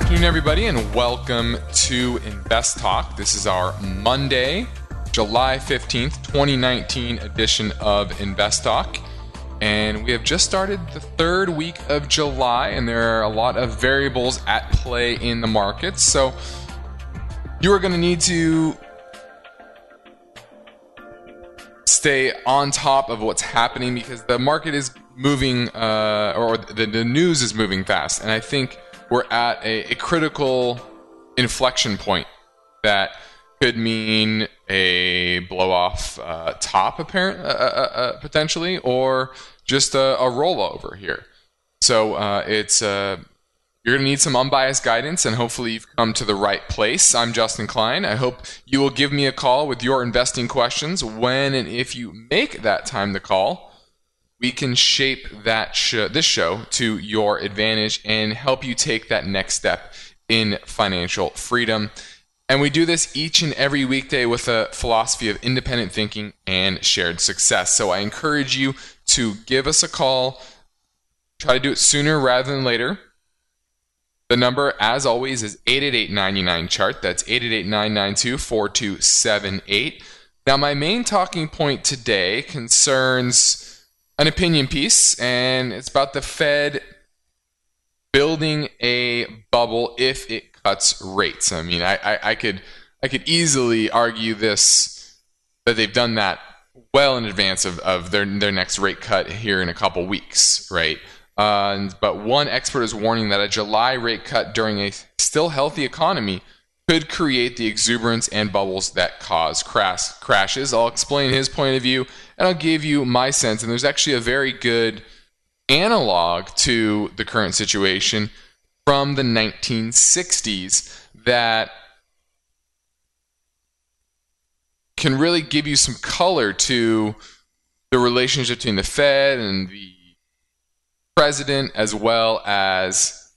Afternoon, everybody, and welcome to Invest Talk. This is our Monday, July 15th, 2019 edition of Invest Talk. And we have just started the third week of July, and there are a lot of variables at play in the markets. So you are going to need to stay on top of what's happening because the market is moving, uh, or the, the news is moving fast. And I think we're at a, a critical inflection point that could mean a blow off uh, top apparent uh, uh, uh, potentially or just a, a rollover here. So uh, it's uh, you're going to need some unbiased guidance and hopefully you've come to the right place. I'm justin klein. I hope you will give me a call with your investing questions when and if you make that time to call we can shape that this show to your advantage and help you take that next step in financial freedom. And we do this each and every weekday with a philosophy of independent thinking and shared success. So I encourage you to give us a call. Try to do it sooner rather than later. The number, as always, is 888 chart. That's 888 992 4278. Now, my main talking point today concerns an opinion piece, and it's about the Fed building a bubble if it cuts rates. I mean, I, I, I could I could easily argue this that they've done that well in advance of, of their their next rate cut here in a couple weeks, right? Uh, but one expert is warning that a July rate cut during a still healthy economy could create the exuberance and bubbles that cause crash, crashes. I'll explain his point of view and I'll give you my sense. And there's actually a very good analog to the current situation from the 1960s that can really give you some color to the relationship between the Fed and the president, as well as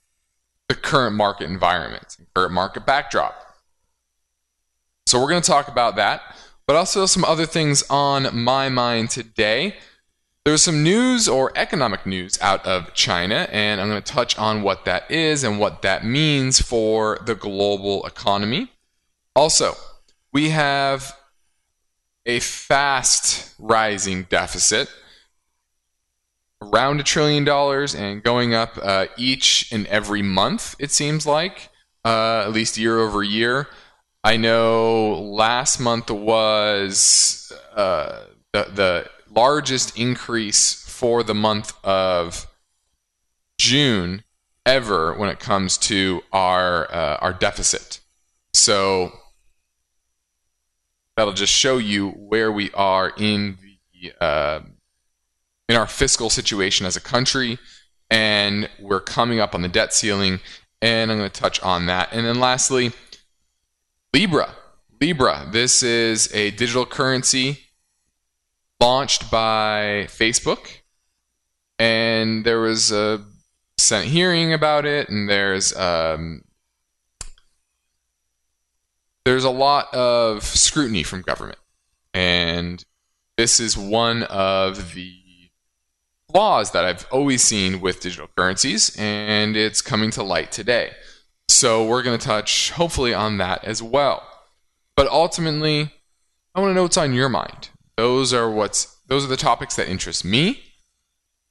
the current market environment, current market backdrop. So, we're going to talk about that but also some other things on my mind today. There's some news or economic news out of China, and I'm going to touch on what that is and what that means for the global economy. Also, we have a fast rising deficit, around a trillion dollars, and going up uh, each and every month, it seems like, uh, at least year over year. I know last month was uh, the, the largest increase for the month of June ever when it comes to our uh, our deficit. So that'll just show you where we are in the uh, in our fiscal situation as a country, and we're coming up on the debt ceiling. And I'm going to touch on that. And then lastly Libra. Libra. This is a digital currency launched by Facebook. And there was a Senate hearing about it, and there's um, there's a lot of scrutiny from government. And this is one of the flaws that I've always seen with digital currencies, and it's coming to light today. So we're going to touch hopefully on that as well. But ultimately, I want to know what's on your mind. Those are what's those are the topics that interest me.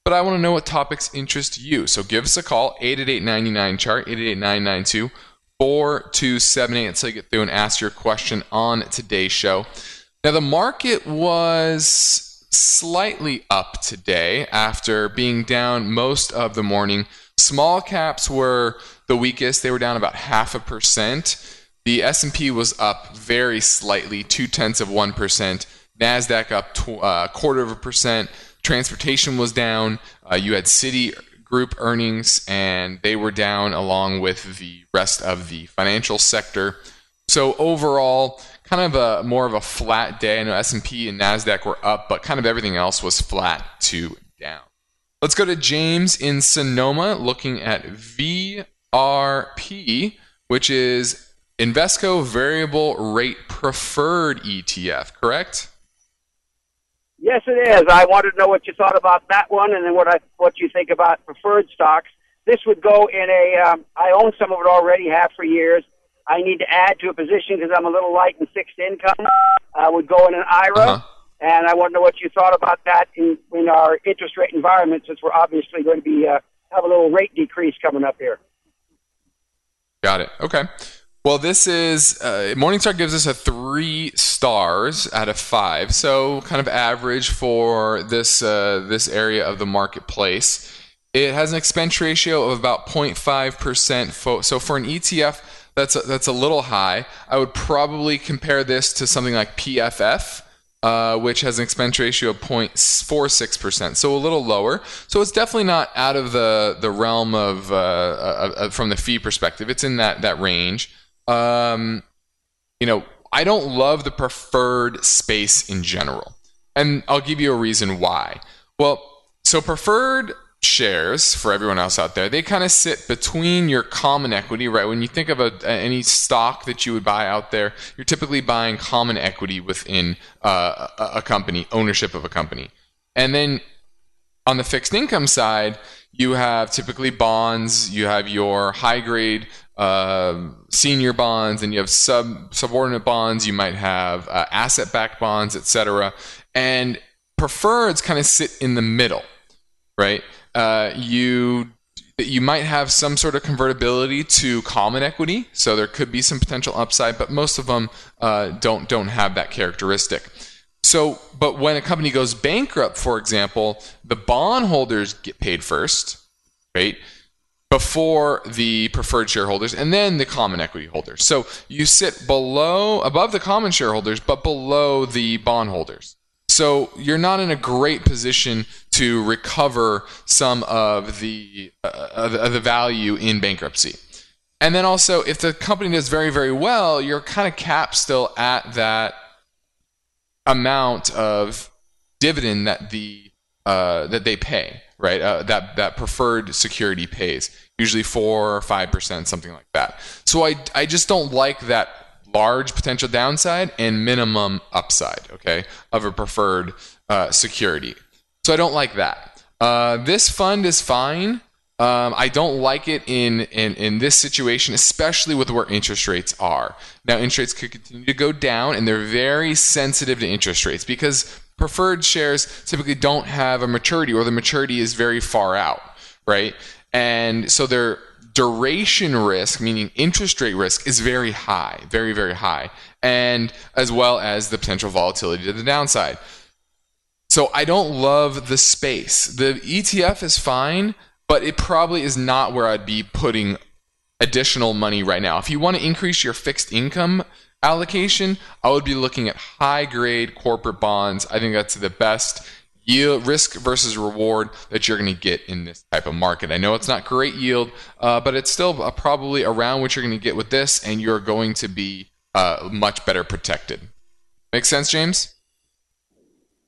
But I want to know what topics interest you. So give us a call, 888 chart 888 4278 until you get through and ask your question on today's show. Now, the market was slightly up today after being down most of the morning. Small caps were the weakest. They were down about half a percent. The S&P was up very slightly, two tenths of one percent. Nasdaq up a uh, quarter of a percent. Transportation was down. Uh, you had Citi Group earnings, and they were down along with the rest of the financial sector. So overall, kind of a more of a flat day. I know S&P and Nasdaq were up, but kind of everything else was flat to down. Let's go to James in Sonoma looking at VRP, which is Invesco Variable Rate Preferred ETF, correct? Yes, it is. I wanted to know what you thought about that one, and then what I what you think about preferred stocks. This would go in a. Um, I own some of it already, have for years. I need to add to a position because I'm a little light in fixed income. I would go in an IRA, uh-huh. and I want to know what you thought about that in, in our interest rate environment, since we're obviously going to be uh, have a little rate decrease coming up here. Got it. Okay. Well, this is uh, Morningstar gives us a three stars out of five, so kind of average for this uh, this area of the marketplace. It has an expense ratio of about 0.5 percent. So for an ETF, that's a, that's a little high. I would probably compare this to something like PFF. Uh, which has an expense ratio of 0.46%, so a little lower. So it's definitely not out of the, the realm of, uh, uh, uh from the fee perspective. It's in that, that range. Um, you know, I don't love the preferred space in general. And I'll give you a reason why. Well, so preferred shares for everyone else out there, they kind of sit between your common equity, right? When you think of a, any stock that you would buy out there, you're typically buying common equity within uh, a, company, ownership of a company. And then on the fixed income side, you have typically bonds, you have your high grade uh, senior bonds, and you have sub subordinate bonds. You might have uh, asset backed bonds, etc. And preferreds kind of sit in the middle, right? Uh, you you might have some sort of convertibility to common equity, so there could be some potential upside, but most of them uh, don't don't have that characteristic. So, but when a company goes bankrupt, for example, the bondholders get paid first, right? Before the preferred shareholders and then the common equity holders. So you sit below, above the common shareholders, but below the bondholders. So you're not in a great position to recover some of the, uh, of the value in bankruptcy. And then also, if the company does very, very well, you're kind of capped still at that amount of dividend that the uh, that they pay, right? Uh, that that preferred security pays, usually four or five percent, something like that. So I I just don't like that large potential downside and minimum upside, okay, of a preferred uh, security. So I don't like that. Uh, this fund is fine. Um, I don't like it in, in, in this situation, especially with where interest rates are. Now, interest rates could continue to go down, and they're very sensitive to interest rates because preferred shares typically don't have a maturity, or the maturity is very far out, right? And so their duration risk, meaning interest rate risk, is very high, very, very high, and as well as the potential volatility to the downside. So I don't love the space. The ETF is fine but it probably is not where I'd be putting additional money right now. If you want to increase your fixed income allocation, I would be looking at high grade corporate bonds. I think that's the best yield risk versus reward that you're going to get in this type of market. I know it's not great yield, uh, but it's still uh, probably around what you're going to get with this, and you're going to be uh, much better protected. Make sense, James?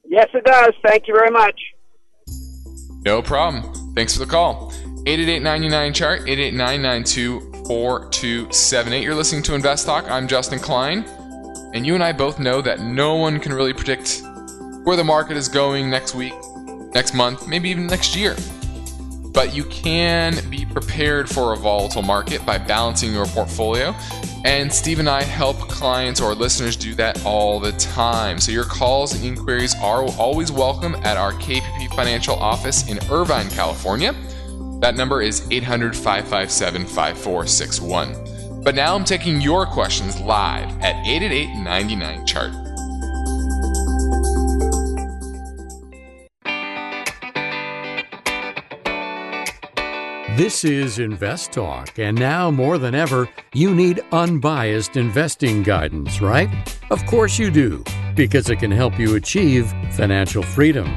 Yes, it does. Thank you very much. No problem. Thanks for the call. 888 chart 888 You're listening to Invest Talk. I'm Justin Klein. And you and I both know that no one can really predict where the market is going next week, next month, maybe even next year. But you can be prepared for a volatile market by balancing your portfolio. And Steve and I help clients or listeners do that all the time. So your calls and inquiries are always welcome at our KPP Financial office in Irvine, California. That number is 800 557 5461. But now I'm taking your questions live at 888 99 Chart. This is Invest Talk, and now more than ever, you need unbiased investing guidance, right? Of course you do, because it can help you achieve financial freedom.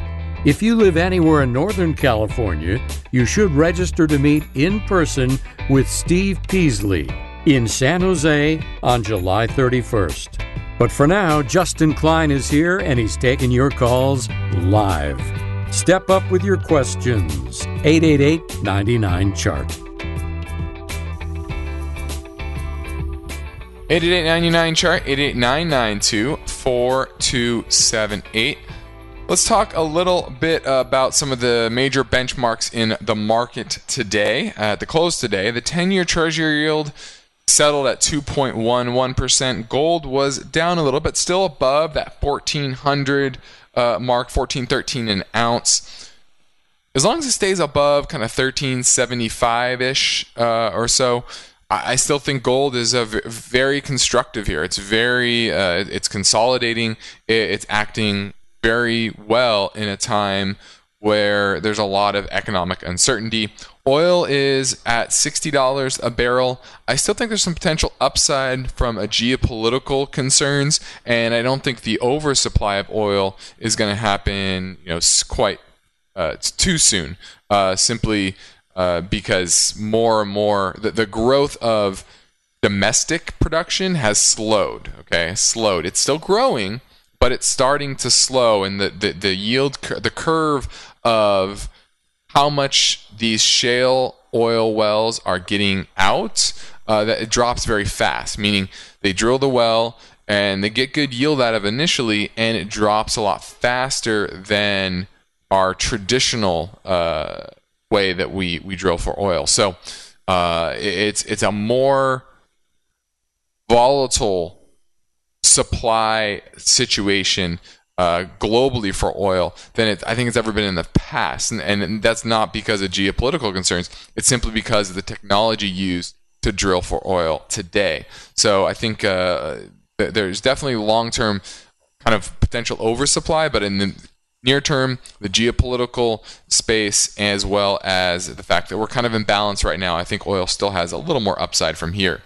If you live anywhere in Northern California, you should register to meet in person with Steve Peasley in San Jose on July 31st. But for now, Justin Klein is here and he's taking your calls live. Step up with your questions. 888 99 Chart. 888 chart 88992 4278 Let's talk a little bit about some of the major benchmarks in the market today. At the close today, the 10 year Treasury yield settled at 2.11%. Gold was down a little, but still above that 1400 uh, mark, 1413 an ounce. As long as it stays above kind of 1375 ish uh, or so, I still think gold is a very constructive here. It's very, uh, it's consolidating. It's acting very well in a time where there's a lot of economic uncertainty. Oil is at $60 a barrel. I still think there's some potential upside from a geopolitical concerns, and I don't think the oversupply of oil is going to happen, you know, quite uh, too soon. Uh, simply uh, because more and more the, the growth of domestic production has slowed. Okay, slowed. It's still growing, but it's starting to slow, and the the, the yield the curve of how much these shale oil wells are getting out uh, that it drops very fast. Meaning they drill the well and they get good yield out of initially, and it drops a lot faster than our traditional uh, way that we we drill for oil. So uh, it's it's a more volatile supply situation uh, globally for oil than it, I think it's ever been in the past. And, and that's not because of geopolitical concerns. It's simply because of the technology used to drill for oil today. So I think uh, there's definitely long term kind of potential oversupply, but in the near term, the geopolitical space, as well as the fact that we're kind of in balance right now, I think oil still has a little more upside from here.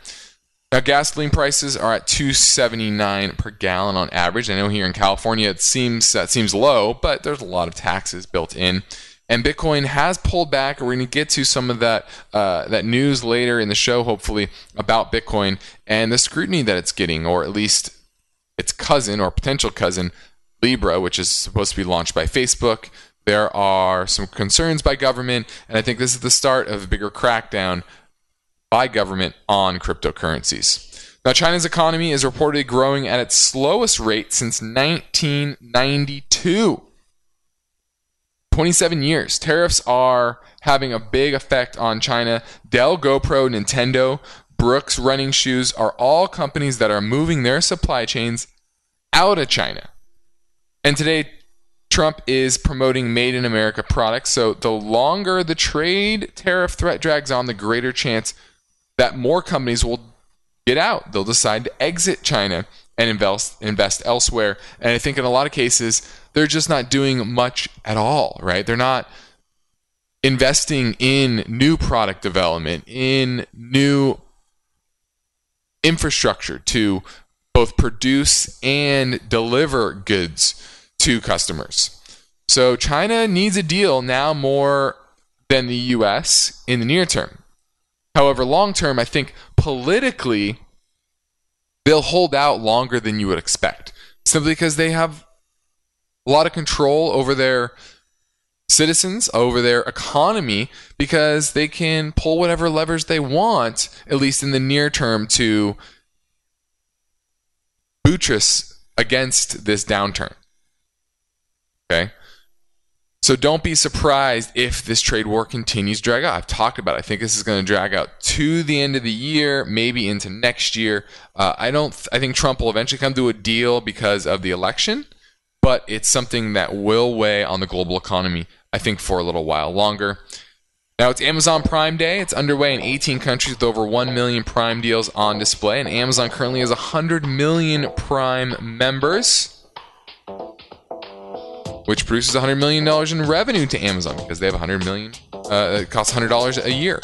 Now, gasoline prices are at 279 per gallon on average. I know here in California it seems that seems low, but there's a lot of taxes built in. And Bitcoin has pulled back. We're going to get to some of that uh, that news later in the show, hopefully, about Bitcoin and the scrutiny that it's getting, or at least its cousin or potential cousin, Libra, which is supposed to be launched by Facebook. There are some concerns by government, and I think this is the start of a bigger crackdown by government on cryptocurrencies. Now, China's economy is reportedly growing at its slowest rate since 1992. 27 years. Tariffs are having a big effect on China. Dell, GoPro, Nintendo, Brooks Running Shoes are all companies that are moving their supply chains out of China. And today, Trump is promoting made in America products. So the longer the trade tariff threat drags on, the greater chance that more companies will get out. They'll decide to exit China and invest invest elsewhere. And I think in a lot of cases, they're just not doing much at all, right? They're not investing in new product development, in new infrastructure to both produce and deliver goods to customers. So China needs a deal now more than the US in the near term. However, long term, I think politically, they'll hold out longer than you would expect, simply because they have a lot of control over their citizens, over their economy, because they can pull whatever levers they want, at least in the near term, to buttress against this downturn. Okay? So don't be surprised if this trade war continues to drag out. I've talked about it. I think this is going to drag out to the end of the year, maybe into next year. Uh, I don't. Th- I think Trump will eventually come to a deal because of the election, but it's something that will weigh on the global economy. I think for a little while longer. Now it's Amazon Prime Day. It's underway in 18 countries with over 1 million Prime deals on display, and Amazon currently has 100 million Prime members which produces $100 million in revenue to Amazon because they have 100 million, uh, it costs $100 a year.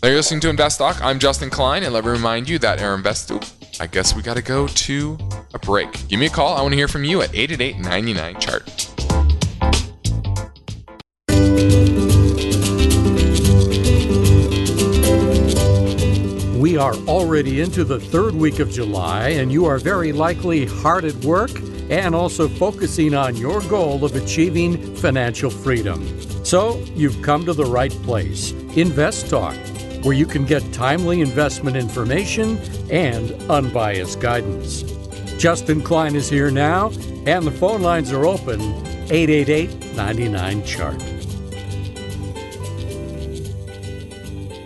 Now you're listening to Invest Talk. I'm Justin Klein, and let me remind you that our Invest. I guess we got to go to a break. Give me a call. I want to hear from you at 888 99 chart. Are already into the third week of July, and you are very likely hard at work and also focusing on your goal of achieving financial freedom. So, you've come to the right place Invest Talk, where you can get timely investment information and unbiased guidance. Justin Klein is here now, and the phone lines are open 888 99 Chart.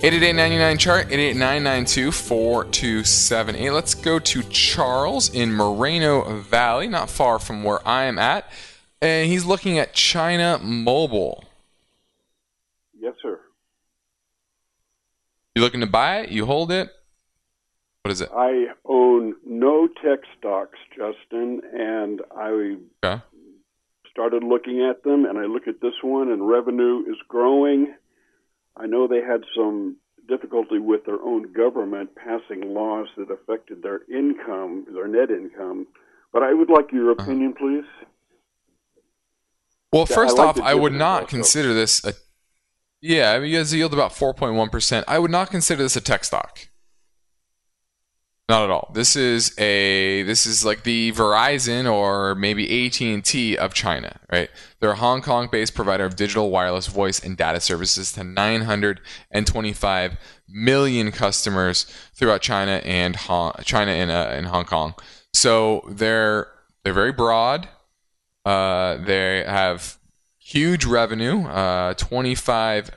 888 chart 888-992-4278. Let's go to Charles in Moreno Valley, not far from where I am at. And he's looking at China Mobile. Yes, sir. You looking to buy it? You hold it? What is it? I own no tech stocks, Justin, and I Okay. started looking at them, and I look at this one, and revenue is growing. I know they had some difficulty with their own government passing laws that affected their income, their net income. But I would like your uh-huh. opinion, please. Well, Yeah, first I like off, I would not also. consider this a. Yeah, I mean, you guys yield about 4.1%. I would not consider this a tech stock. Not at all. This is a this is like the Verizon or maybe AT&T of China, right? They're a Hong Kong-based provider of digital wireless voice and data services to 925 million customers throughout China and Hong, China and, uh, and Hong Kong. So they're they're very broad. Uh, they have huge revenue, uh, 25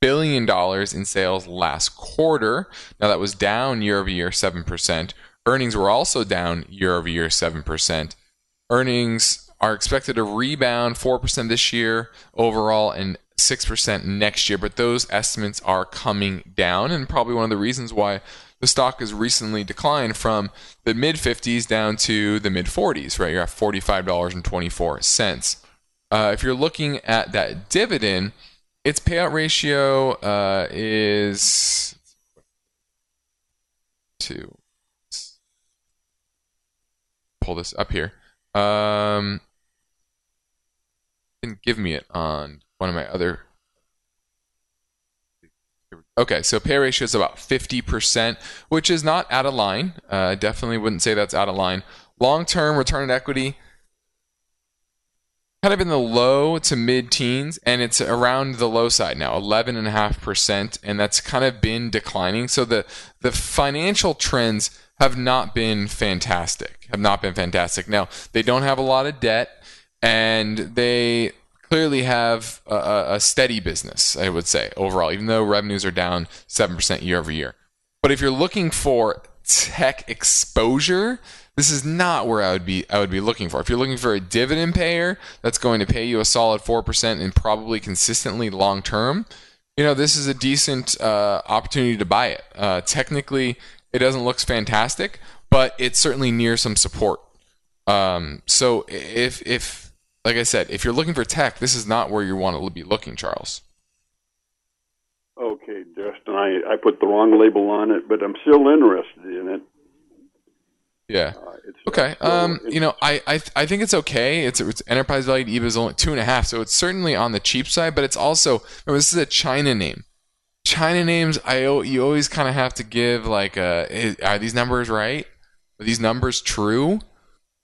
billion dollars in sales last quarter. Now that was down year over year 7%. Earnings were also down year over year 7%. Earnings are expected to rebound 4% this year overall and 6% next year, but those estimates are coming down and probably one of the reasons why the stock has recently declined from the mid 50s down to the mid 40s, right? You're at $45.24. Uh, if you're looking at that dividend, its payout ratio uh, is two. Pull this up here. Um, didn't give me it on one of my other. Okay, so pay ratio is about 50%, which is not out of line. Uh, definitely wouldn't say that's out of line. Long term return on equity, kind of in the low to mid teens, and it's around the low side now, 11.5%, and that's kind of been declining. So the, the financial trends have not been fantastic, have not been fantastic. Now, they don't have a lot of debt, and they clearly have a- a, a steady business, I would say, overall, even though revenues are down 7% year over year. But if you're looking for tech exposure, this is not where I would be I would be looking for. If you're looking for a dividend payer that's going to pay you a solid 4% and probably consistently long term, you know, this is a decent uh, opportunity to buy it. Uh, technically, it doesn't look fantastic, but it's certainly near some support. Um, so if if like I said, if you're looking for tech, this is not where you want to be looking, Charles. Okay, Justin, I, I put the wrong label on it, but I'm still interested in it. Yeah. Uh, it's Okay. Um, you know, I, I I think it's okay. It's it's enterprise value to EBIT is only two and a half, so it's certainly on the cheap side. But it's also remember this is a China name. China names, I you always kind of have to give like, uh, is- are these numbers right? Are these numbers true?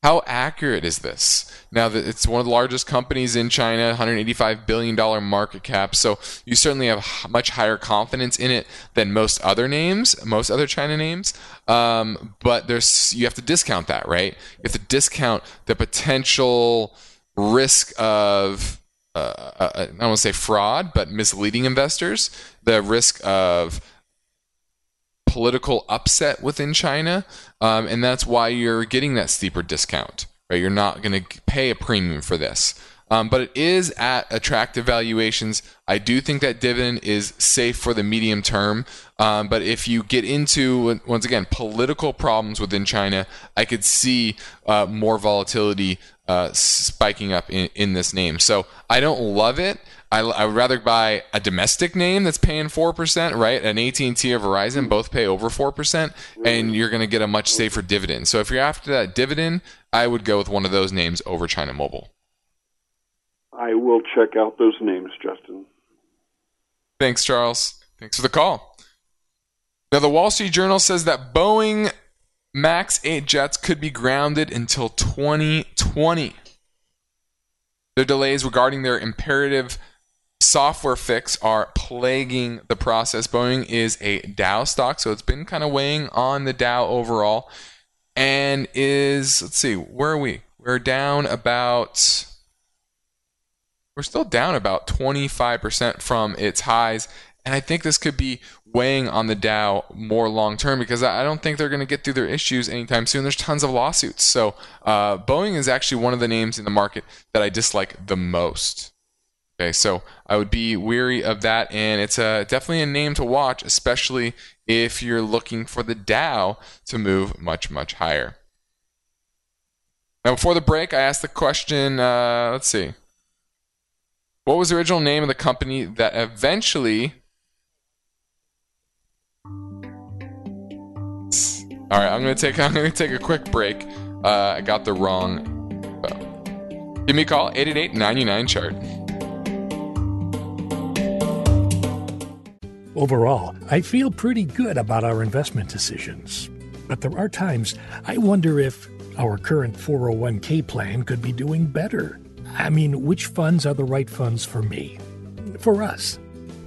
How accurate is this? Now it's one of the largest companies in China, 185 billion dollar market cap, so you certainly have much higher confidence in it than most other names, most other China names. Um, but there's you have to discount that, right? You have to discount the potential risk of uh, uh, I don't want to say fraud, but misleading investors, the risk of political upset within China, um, and that's why you're getting that steeper discount. Right, you're not going to pay a premium for this, um, but it is at attractive valuations. I do think that dividend is safe for the medium term. Um, but if you get into once again political problems within China, I could see uh, more volatility uh, spiking up in, in this name. So I don't love it. I, I, would rather buy a domestic name that's paying four percent, right? An AT and T or Verizon both pay over four percent, and you're going to get a much safer dividend. So if you're after that dividend, I would go with one of those names over China Mobile. I will check out those names, Justin. Thanks, Charles. Thanks for the call. Now, the Wall Street Journal says that Boeing MAX 8 jets could be grounded until 2020. Their delays regarding their imperative software fix are plaguing the process. Boeing is a Dow stock, so it's been kind of weighing on the Dow overall. And is, let's see, where are we? We're down about, we're still down about 25% from its highs. And I think this could be weighing on the Dow more long term because I don't think they're going to get through their issues anytime soon. There's tons of lawsuits. So uh, Boeing is actually one of the names in the market that I dislike the most. Okay, so I would be weary of that, and it's a, definitely a name to watch, especially if you're looking for the Dow to move much, much higher. Now, before the break, I asked the question uh, let's see. What was the original name of the company that eventually. All right, I'm gonna take I'm gonna take a quick break. Uh, I got the wrong. Give me a call 888 99 chart. Overall, I feel pretty good about our investment decisions. But there are times I wonder if our current 401k plan could be doing better. I mean, which funds are the right funds for me? For us?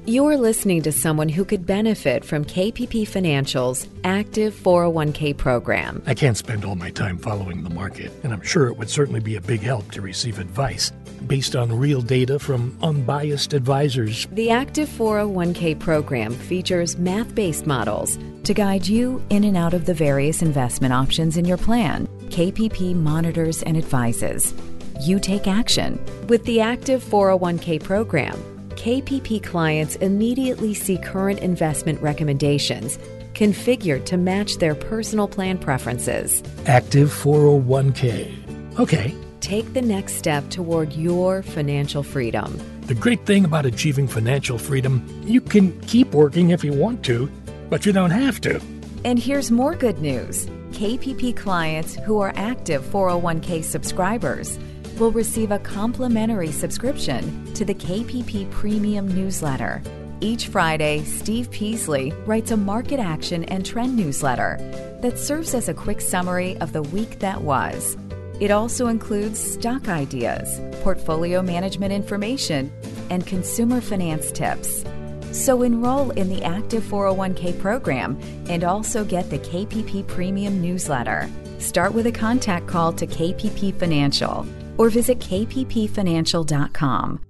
You're listening to someone who could benefit from KPP Financial's active 401k program. I can't spend all my time following the market, and I'm sure it would certainly be a big help to receive advice based on real data from unbiased advisors. The active 401k program features math based models to guide you in and out of the various investment options in your plan. KPP monitors and advises. You take action. With the active 401k program, KPP clients immediately see current investment recommendations configured to match their personal plan preferences. Active 401k. Okay. Take the next step toward your financial freedom. The great thing about achieving financial freedom, you can keep working if you want to, but you don't have to. And here's more good news KPP clients who are active 401k subscribers will receive a complimentary subscription to the KPP Premium newsletter. Each Friday, Steve Peasley writes a market action and trend newsletter that serves as a quick summary of the week that was. It also includes stock ideas, portfolio management information, and consumer finance tips. So enroll in the Active 401k program and also get the KPP Premium newsletter. Start with a contact call to KPP Financial or visit kppfinancial.com.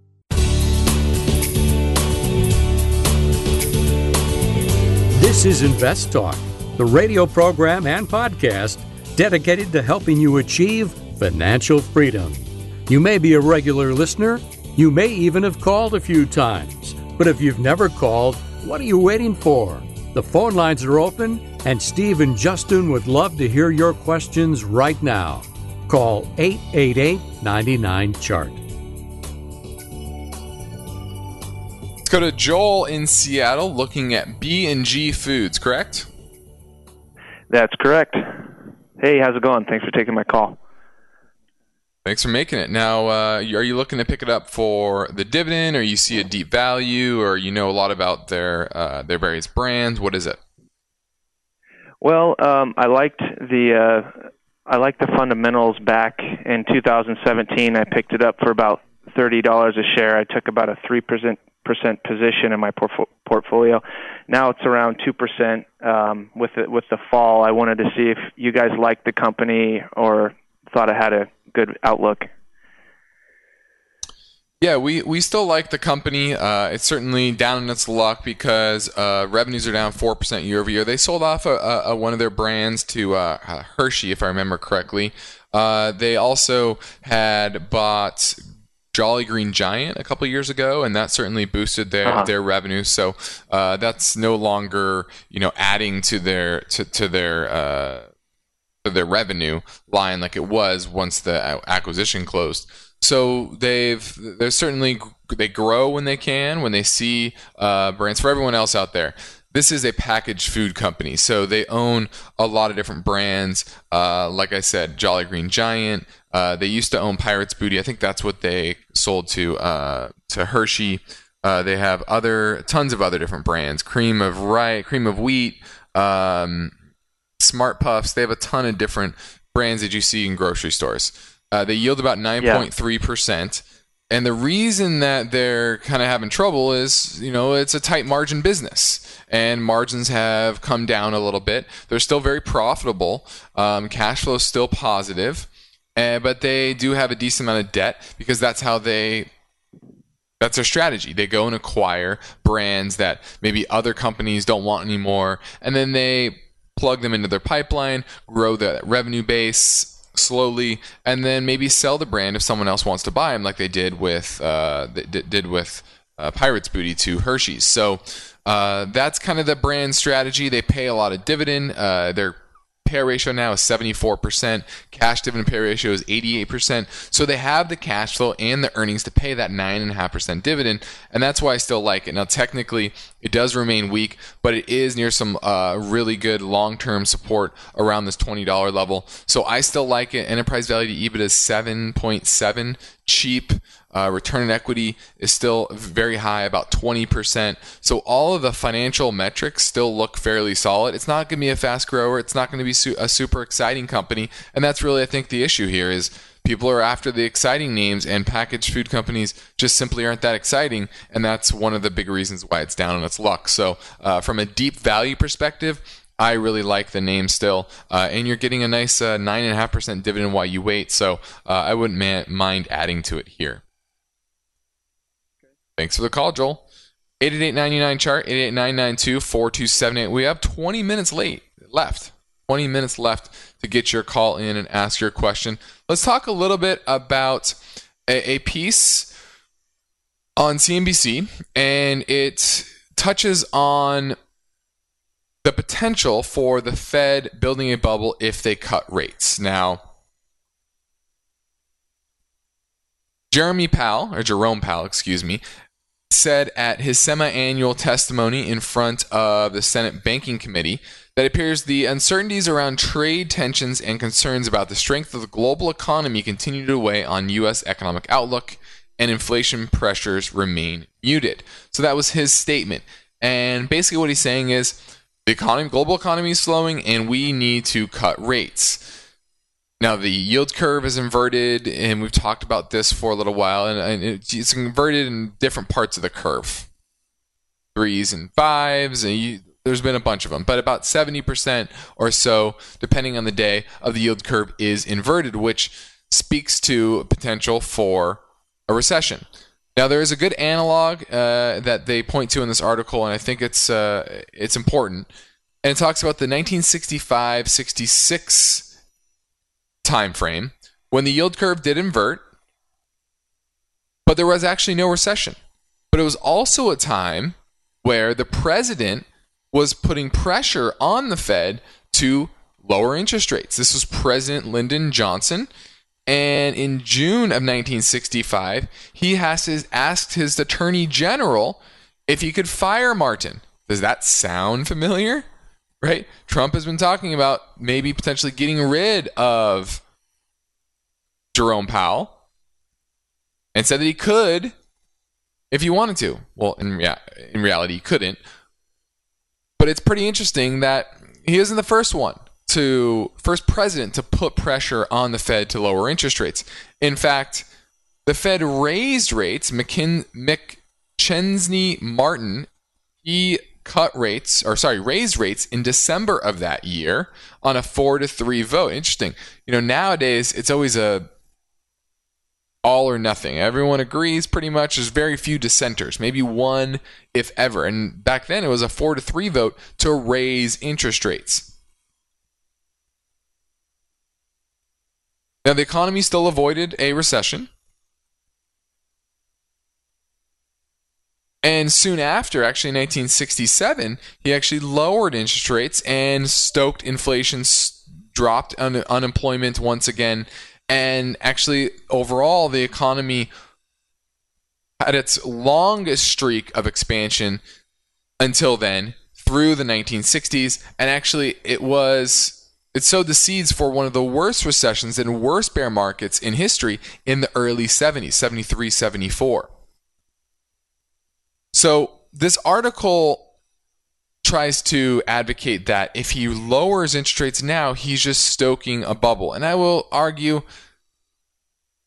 This is Invest Talk, the radio program and podcast dedicated to helping you achieve financial freedom. You may be a regular listener, you may even have called a few times, but if you've never called, what are you waiting for? The phone lines are open, and Steve and Justin would love to hear your questions right now. Call 888 99 Chart. Let's go to Joel in Seattle looking at B&G Foods, correct? That's correct. Hey, how's it going? Thanks for taking my call. Thanks for making it. Now, uh, are you looking to pick it up for the dividend, or you see a deep value, or you know a lot about their uh, their various brands? What is it? Well, um, I liked the uh, I like the fundamentals back in 2017. I picked it up for about thirty dollars a share. I took about a three percent percent position in my portfolio. Now it's around two percent. Um, with the, with the fall, I wanted to see if you guys liked the company or thought it had a good outlook. Yeah, we, we still like the company. Uh, it's certainly down in its luck because uh, revenues are down 4% year over year. They sold off a, a, a one of their brands to uh, Hershey, if I remember correctly. Uh, they also had bought Jolly Green Giant a couple years ago, and that certainly boosted their Uh-huh. their revenue. So uh, that's no longer you know adding to their to to their uh, to their revenue line like it was once the acquisition closed. So they've they're certainly they grow when they can when they see uh, brands for everyone else out there. This is a packaged food company, so they own a lot of different brands. Uh, like I said, Jolly Green Giant. Uh, they used to own Pirates Booty. I think that's what they sold to uh, to Hershey. Uh, they have other tons of other different brands: cream of rye, cream of wheat, um, Smart Puffs. They have a ton of different brands that you see in grocery stores. Uh, they yield about 9.3%. And the reason that they're kind of having trouble is, you know, it's a tight margin business, and margins have come down a little bit. They're still very profitable. Um, cash flow is still positive, uh, but they do have a decent amount of debt because that's how they that's their strategy. They go and acquire brands that maybe other companies don't want anymore, and then they plug them into their pipeline, grow the revenue base slowly, and then maybe sell the brand if someone else wants to buy them, like they did with uh, did with uh, Pirates Booty to Hershey's. So uh, that's kind of the brand strategy. They pay a lot of dividend. Uh, pay ratio now is 74%. Cash dividend pay ratio is 88%. So they have the cash flow and the earnings to pay that 9.5% dividend. And that's why I still like it. Now, technically, it does remain weak, but it is near some uh, really good long term support around this $20 level. So I still like it. Enterprise value to EBITDA is 7.7, cheap. Uh, return on equity is still very high, about 20%. So all of the financial metrics still look fairly solid. It's not going to be a fast grower. It's not going to be su- a super exciting company. And that's really, I think, the issue here is people are after the exciting names and packaged food companies just simply aren't that exciting. And that's one of the big reasons why it's down on its luck. So uh, from a deep value perspective, I really like the name still, uh, and you're getting a nice uh, nine and a half percent dividend while you wait. So uh, I wouldn't mind adding to it here. Thanks for the call, Joel. 888-99 chart 888-992-4278. We have 20 minutes late left. 20 minutes left to get your call in and ask your question. Let's talk a little bit about a, a piece on CNBC, and it touches on the potential for the Fed building a bubble if they cut rates. Now, Jeremy Powell, or Jerome Powell, excuse me, said at his semi annual testimony in front of the Senate Banking Committee that appears the uncertainties around trade tensions and concerns about the strength of the global economy continue to weigh on U.S. economic outlook and inflation pressures remain muted. So that was his statement. And basically, what he's saying is the economy, global economy is slowing, and we need to cut rates. Now the yield curve is inverted, and we've talked about this for a little while, and, it's inverted in different parts of the curve, threes and fives, and you, there's been a bunch of them, but about 70% or so, depending on the day, of the yield curve is inverted, which speaks to potential for a recession. Now there is a good analog uh, that they point to in this article, and I think it's uh, it's important, and it talks about the 1965-66 time frame when the yield curve did invert, but there was actually no recession. But it was also a time where the president was putting pressure on the Fed to lower interest rates. This was President Lyndon Johnson. And in June of 1965, he has his, asked his attorney general if he could fire Martin. Does that sound familiar? Right? Trump has been talking about maybe potentially getting rid of Jerome Powell and said that he could if he wanted to. Well, in, rea- in reality, he couldn't. But it's pretty interesting that he isn't the first one to first president to put pressure on the Fed to lower interest rates. In fact, the Fed raised rates. McKin- McChesney Martin, he cut rates, or sorry, raise rates in December of that year on a four to three vote. Interesting. You know, nowadays it's always a all or nothing. Everyone agrees pretty much. There's very few dissenters, maybe one, if ever. And back then it was a four to three vote to raise interest rates. Now, the economy still avoided a recession. And soon after, actually in 1967, he actually lowered interest rates and stoked inflation, dropped un- unemployment once again, and actually overall the economy had its longest streak of expansion until then through the 1960s and actually it was it sowed the seeds for one of the worst recessions and worst bear markets in history in the early 70s 73 74 so this article tries to advocate that if he lowers interest rates now he's just stoking a bubble and i will argue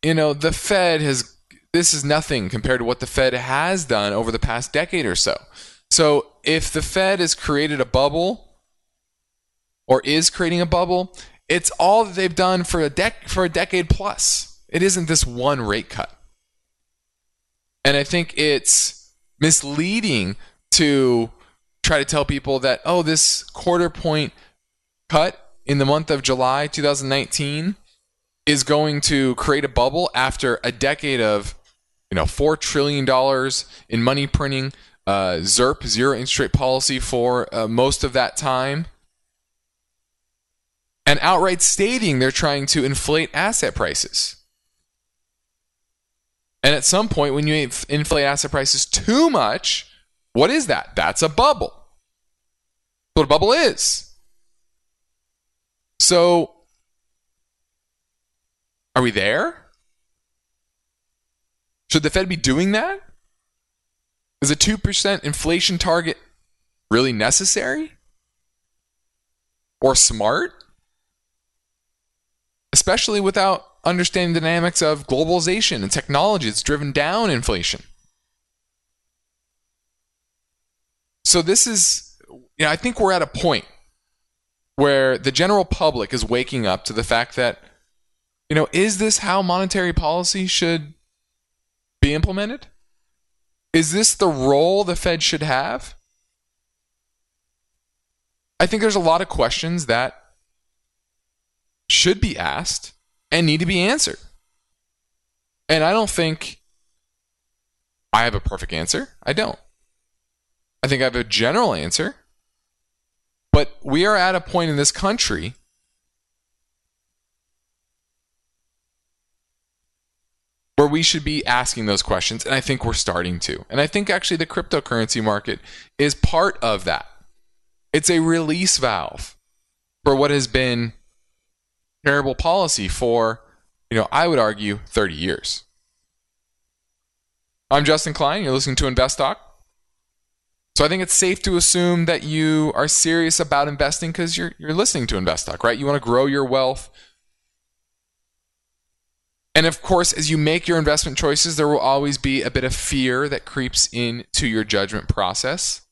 you know the fed has this is nothing compared to what the Fed has done over the past decade or so. So if the Fed has created a bubble or is creating a bubble, it's all that they've done for a dec- for a decade plus. It isn't this one rate cut. And I think it's misleading to try to tell people that oh this quarter point cut in the month of July 2019 is going to create a bubble after a decade of you know, four trillion dollars in money printing, uh, ZIRP zero interest rate policy for uh, most of that time, and outright stating they're trying to inflate asset prices. And at some point, when you inflate asset prices too much, what is that? That's a bubble. That's what a bubble is. So, are we there? Should the Fed be doing that? Is a 2% inflation target really necessary? Or smart? Especially without understanding the dynamics of globalization and technology that's driven down inflation. So this is, you know, I think we're at a point where the general public is waking up to the fact that, you know, is this how monetary policy should be implemented? Is this the role the Fed should have? I think there's a lot of questions that should be asked and need to be answered. And I don't think I have a perfect answer. I don't. I think I have a general answer. But we are at a point in this country where we should be asking those questions. And I think we're starting to. And I think actually the cryptocurrency market is part of that. It's a release valve for what has been terrible policy for, you know, I would argue 30 years. I'm Justin Klein. You're listening to Invest Talk. So I think it's safe to assume that you are serious about investing because you're you're listening to Invest Talk, right? You want to grow your wealth and of course, as you make your investment choices, there will always be a bit of fear that creeps into your judgment process.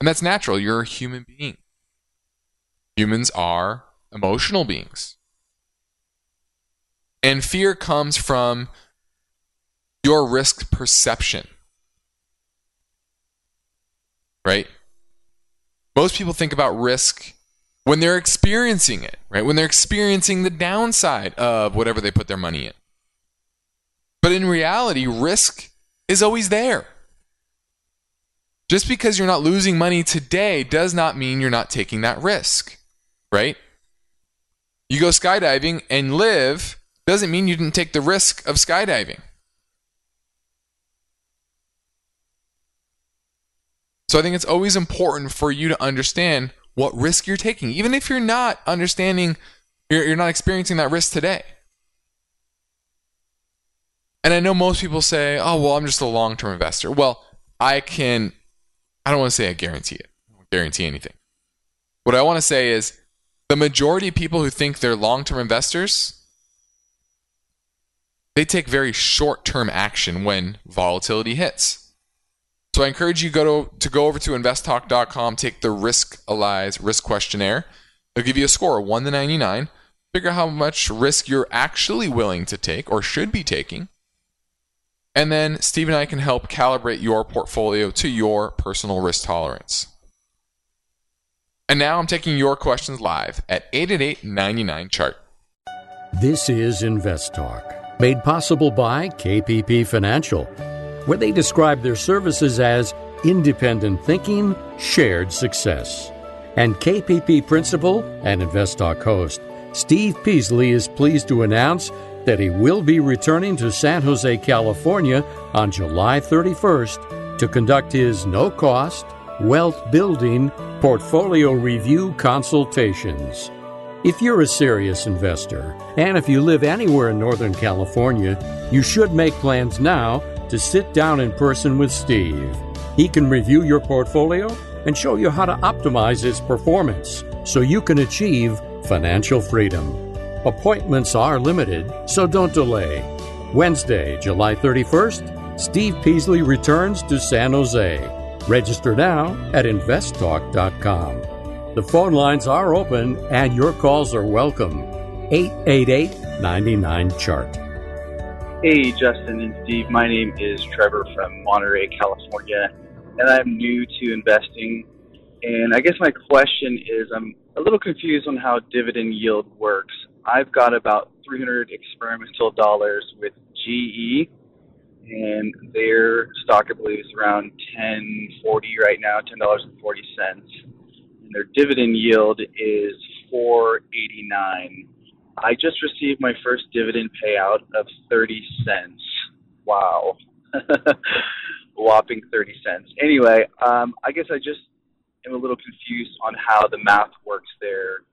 And that's natural. You're a human being. Humans are emotional beings. And fear comes from your risk perception. Right? Most people think about risk when they're experiencing it, right? When they're experiencing the downside of whatever they put their money in. But in reality, risk is always there. Just because you're not losing money today does not mean you're not taking that risk, right? You go skydiving and live doesn't mean you didn't take the risk of skydiving. So I think it's always important for you to understand what risk you're taking, even if you're not understanding, you're, you're not experiencing that risk today. And I know most people say, oh, well, I'm just a long term investor. Well, I can, I don't want to say I guarantee it. I don't guarantee anything. What I want to say is the majority of people who think they're long term investors, they take very short term action when volatility hits. So I encourage you go to, to go over to investtalk.com, take the Riskalyze risk questionnaire. They'll give you a score, of 1 to 99. Figure out how much risk you're actually willing to take or should be taking. And then Steve and I can help calibrate your portfolio to your personal risk tolerance. And now I'm taking your questions live at 888 99 chart. This is Invest Talk, made possible by KPP Financial. where they describe their services as independent thinking, shared success. And KPP principal and InvestTalk host Steve Peasley is pleased to announce that he will be returning to San Jose, California on July 31st to conduct his no cost, wealth building portfolio review consultations. If you're a serious investor, and if you live anywhere in Northern California, you should make plans now to sit down in person with Steve. He can review your portfolio and show you how to optimize its performance so you can achieve financial freedom. Appointments are limited, so don't delay. Wednesday, July 31st, Steve Peasley returns to San Jose. Register now at investtalk.com. The phone lines are open and your calls are welcome. 888 99 Chart. Hey, Justin and Steve. My name is Trevor from Monterey, California, and I'm new to investing. And I guess my question is I'm a little confused on how dividend yield works. I've got about 300 experimental dollars with GE, and their stock, I believe, is around 10.40 right now, $10.40, and their dividend yield is 4.89. I just received my first dividend payout of 30 cents. Wow. Whopping 30 cents. Anyway, um, I guess I just am a little confused on how the math works there.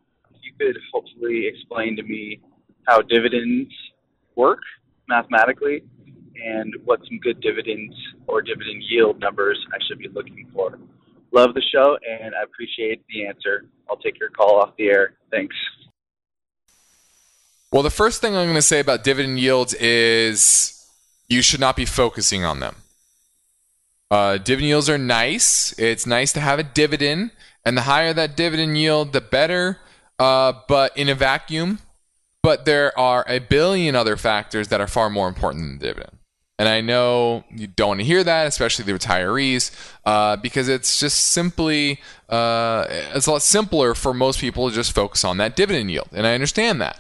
You could hopefully explain to me how dividends work mathematically and what some good dividends or dividend yield numbers I should be looking for. Love the show and I appreciate the answer. I'll take your call off the air. Thanks. Well, the first thing I'm going to say about dividend yields is you should not be focusing on them. Uh, dividend yields are nice. It's nice to have a dividend, and the higher that dividend yield, the better. Uh, but in a vacuum, but there are a billion other factors that are far more important than dividend. And I know you don't want to hear that, especially the retirees, uh, because it's just simply uh, it's a lot simpler for most people to just focus on that dividend yield, and I understand that.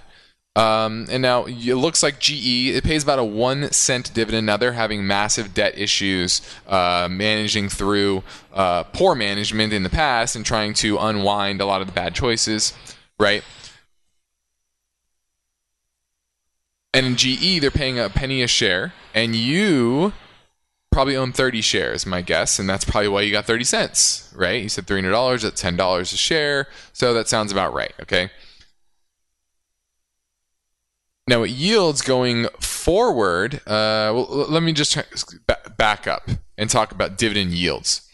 Um, and now it looks like GE it pays about a one cent dividend. Now they're having massive debt issues, uh, managing through uh, poor management in the past and trying to unwind a lot of the bad choices, right? And in GE they're paying a penny a share, and you probably own 30 shares, my guess, and that's probably why you got 30 cents, right? You said $300 at $10 a share, so that sounds about right, okay? Now, it yields going forward. Uh, well, let me just back up and talk about dividend yields.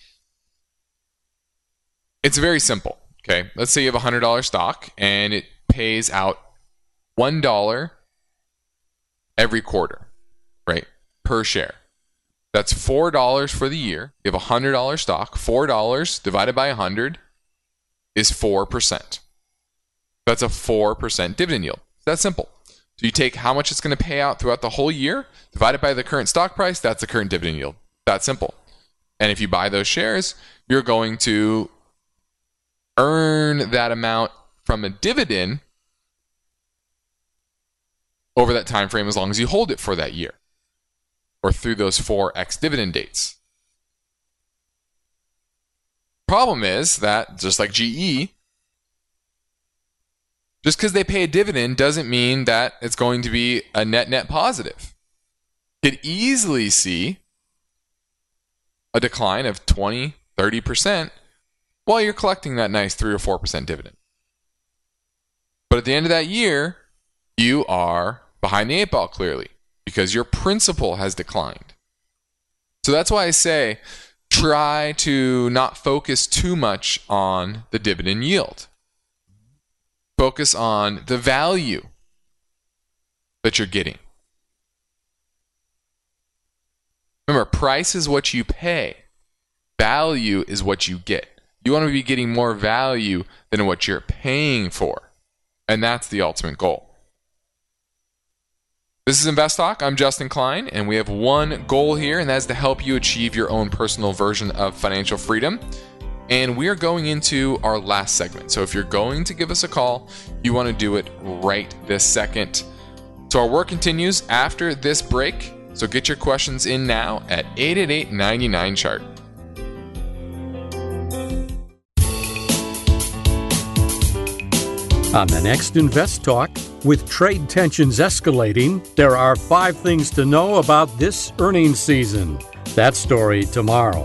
It's very simple. Okay, let's say you have a hundred dollar stock and it pays out one dollar every quarter, right, per share. That's four dollars for the year. You have a hundred dollar stock. Four dollars divided by a hundred is four percent. That's a four percent dividend yield. That's simple. So you take how much it's going to pay out throughout the whole year, divide it by the current stock price, that's the current dividend yield. That simple. And if you buy those shares, you're going to earn that amount from a dividend over that time frame as long as you hold it for that year or through those four ex dividend dates. Problem is that just like GE, just because they pay a dividend doesn't mean that it's going to be a net net positive. You could easily see a decline of 20, 30% while you're collecting that nice 3 or 4% dividend. But at the end of that year, you are behind the eight ball clearly because your principal has declined. So that's why I say try to not focus too much on the dividend yield focus on the value that you're getting. Remember, price is what you pay, value is what you get. You want to be getting more value than what you're paying for. And that's the ultimate goal. This is Invest Talk. I'm Justin Klein, and we have one goal here, and that is to help you achieve your own personal version of financial freedom. And we are going into our last segment. So if you're going to give us a call, you want to do it right this second. So our work continues after this break. So get your questions in now at 888 99 chart. On the next Invest Talk, with trade tensions escalating, there are five things to know about this earnings season. That story tomorrow.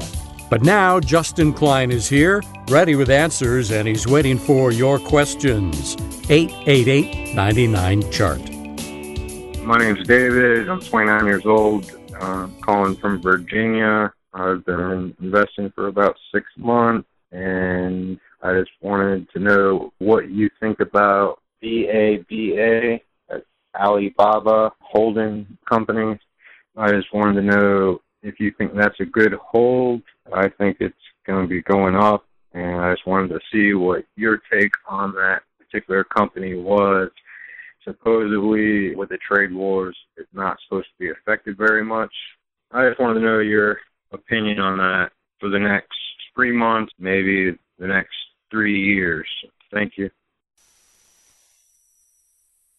But now, Justin Klein is here, ready with answers, and he's waiting for your questions. 888 99 Chart. My name's David. I'm 29 years old, uh, calling from Virginia. I've been investing for about six months, and I just wanted to know what you think about BABA, that's Alibaba Holding Company. I just wanted to know if you think that's a good hold. I think it's going to be going up, and I just wanted to see what your take on that particular company was. Supposedly, with the trade wars, it's not supposed to be affected very much. I just wanted to know your opinion on that for the next three months, maybe the next three years. Thank you.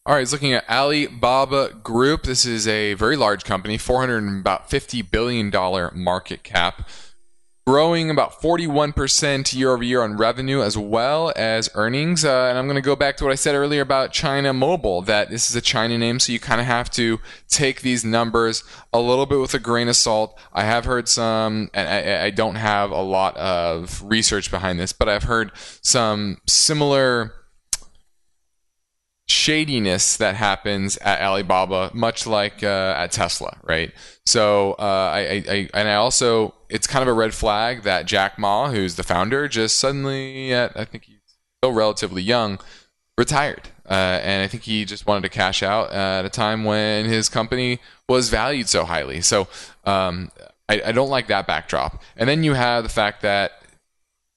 All right, he's looking at Alibaba Group. This is a very large company, 400 about 50 billion dollar market cap, growing about 41% year over year on revenue as well as earnings. Uh, and I'm going to go back to what I said earlier about China Mobile. That this is a China name, so you kind of have to take these numbers a little bit with a grain of salt. I have heard some, and I, I don't have a lot of research behind this, but I've heard some similar shadiness that happens at Alibaba, much like uh, at Tesla, right? So uh, I, I, and I also it's kind of a red flag that Jack Ma, who's the founder, just suddenly at I think he's still relatively young, retired, uh, and I think he just wanted to cash out at a time when his company was valued so highly. So um, I, I don't like that backdrop. And then you have the fact that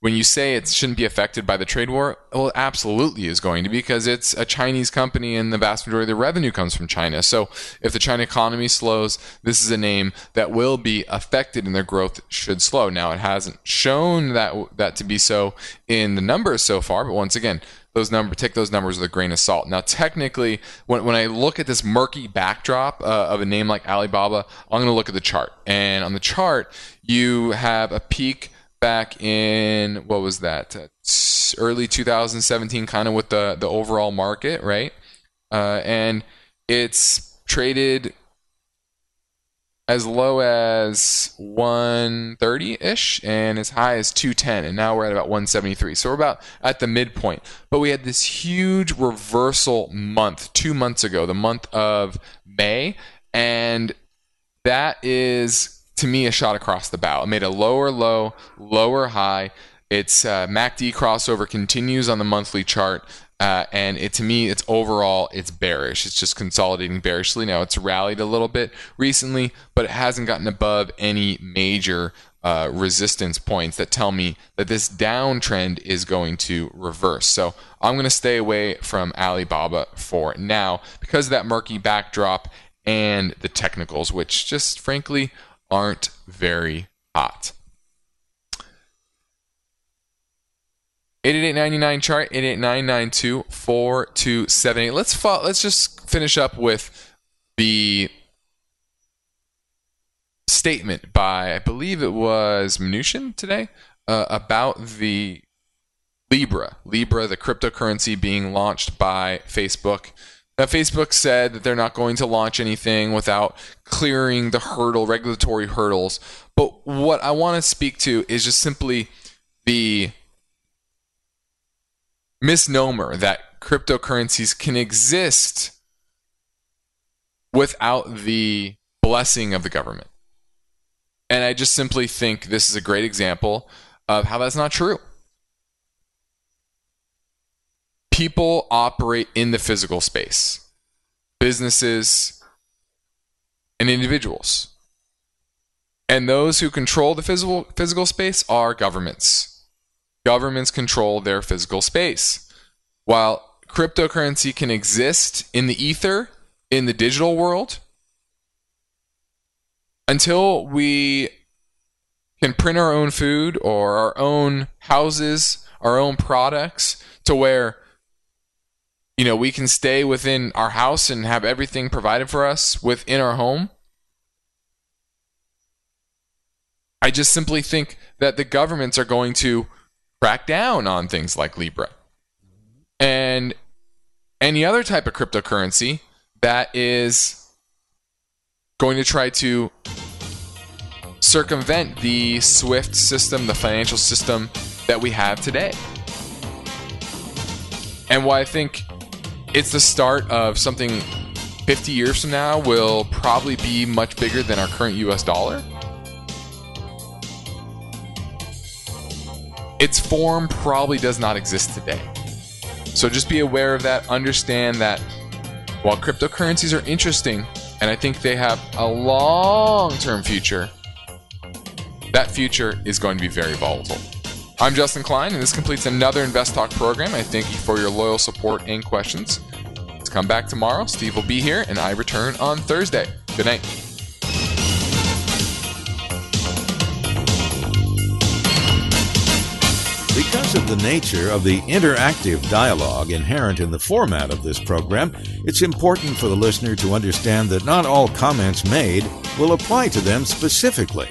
when you say it shouldn't be affected by the trade war, well, it absolutely is going to because it's a Chinese company and the vast majority of the revenue comes from China. So if the China economy slows, this is a name that will be affected and their growth should slow. Now, it hasn't shown that that to be so in the numbers so far, but once again, those numbers take those numbers with a grain of salt. Now, technically, when, when I look at this murky backdrop uh, of a name like Alibaba, I'm going to look at the chart, and on the chart, you have a peak back in what was that? Uh, early 2017 kind of with the the overall market right? Uh, and it's traded as low as 130-ish and as high as 210 and now we're at about 173 so we're about at the midpoint. But we had this huge reversal month two months ago the month of may and that is to me a shot across the bow. It made a lower low, lower high. Its uh, MACD crossover continues on the monthly chart. Uh, and it to me, it's overall it's bearish. It's just consolidating bearishly. Now it's rallied a little bit recently, but it hasn't gotten above any major uh, resistance points that tell me that this downtrend is going to reverse. So I'm going to stay away from Alibaba for now because of that murky backdrop and the technicals, which just frankly aren't very hot. 888 chart 888 Let's fo- let's just finish up with the statement by I believe it was Mnuchin today uh, about the Libra, Libra, the cryptocurrency being launched by Facebook. Now, Facebook said that they're not going to launch anything without clearing the hurdle, regulatory hurdles. But what I want to speak to is just simply the misnomer that cryptocurrencies can exist without the blessing of the government. And I just simply think this is a great example of how that's not true. People operate in the physical space businesses and individuals. And those who control the physical, physical space are governments. Governments control their physical space. While cryptocurrency can exist in the ether, in the digital world, until we can print our own food or our own houses, our own products, to where you know, we can stay within our house and have everything provided for us within our home. I just simply think that the governments are going to crack down on things like Libra and any other type of cryptocurrency that is going to try to circumvent the SWIFT system, the financial system that we have today. And why I think it's the start of something 50 years from now will probably be much bigger than our current US dollar. Its form probably does not exist today. So just be aware of that. Understand that while cryptocurrencies are interesting, and I think they have a long term future, that future is going to be very volatile. I'm Justin Klein, and this completes another Invest Talk program. I thank you for your loyal support and questions. Let's come back tomorrow. Steve will be here, and I return on Thursday. Good night. Because of the nature of the interactive dialogue inherent in the format of this program, it's important for the listener to understand that not all comments made will apply to them specifically.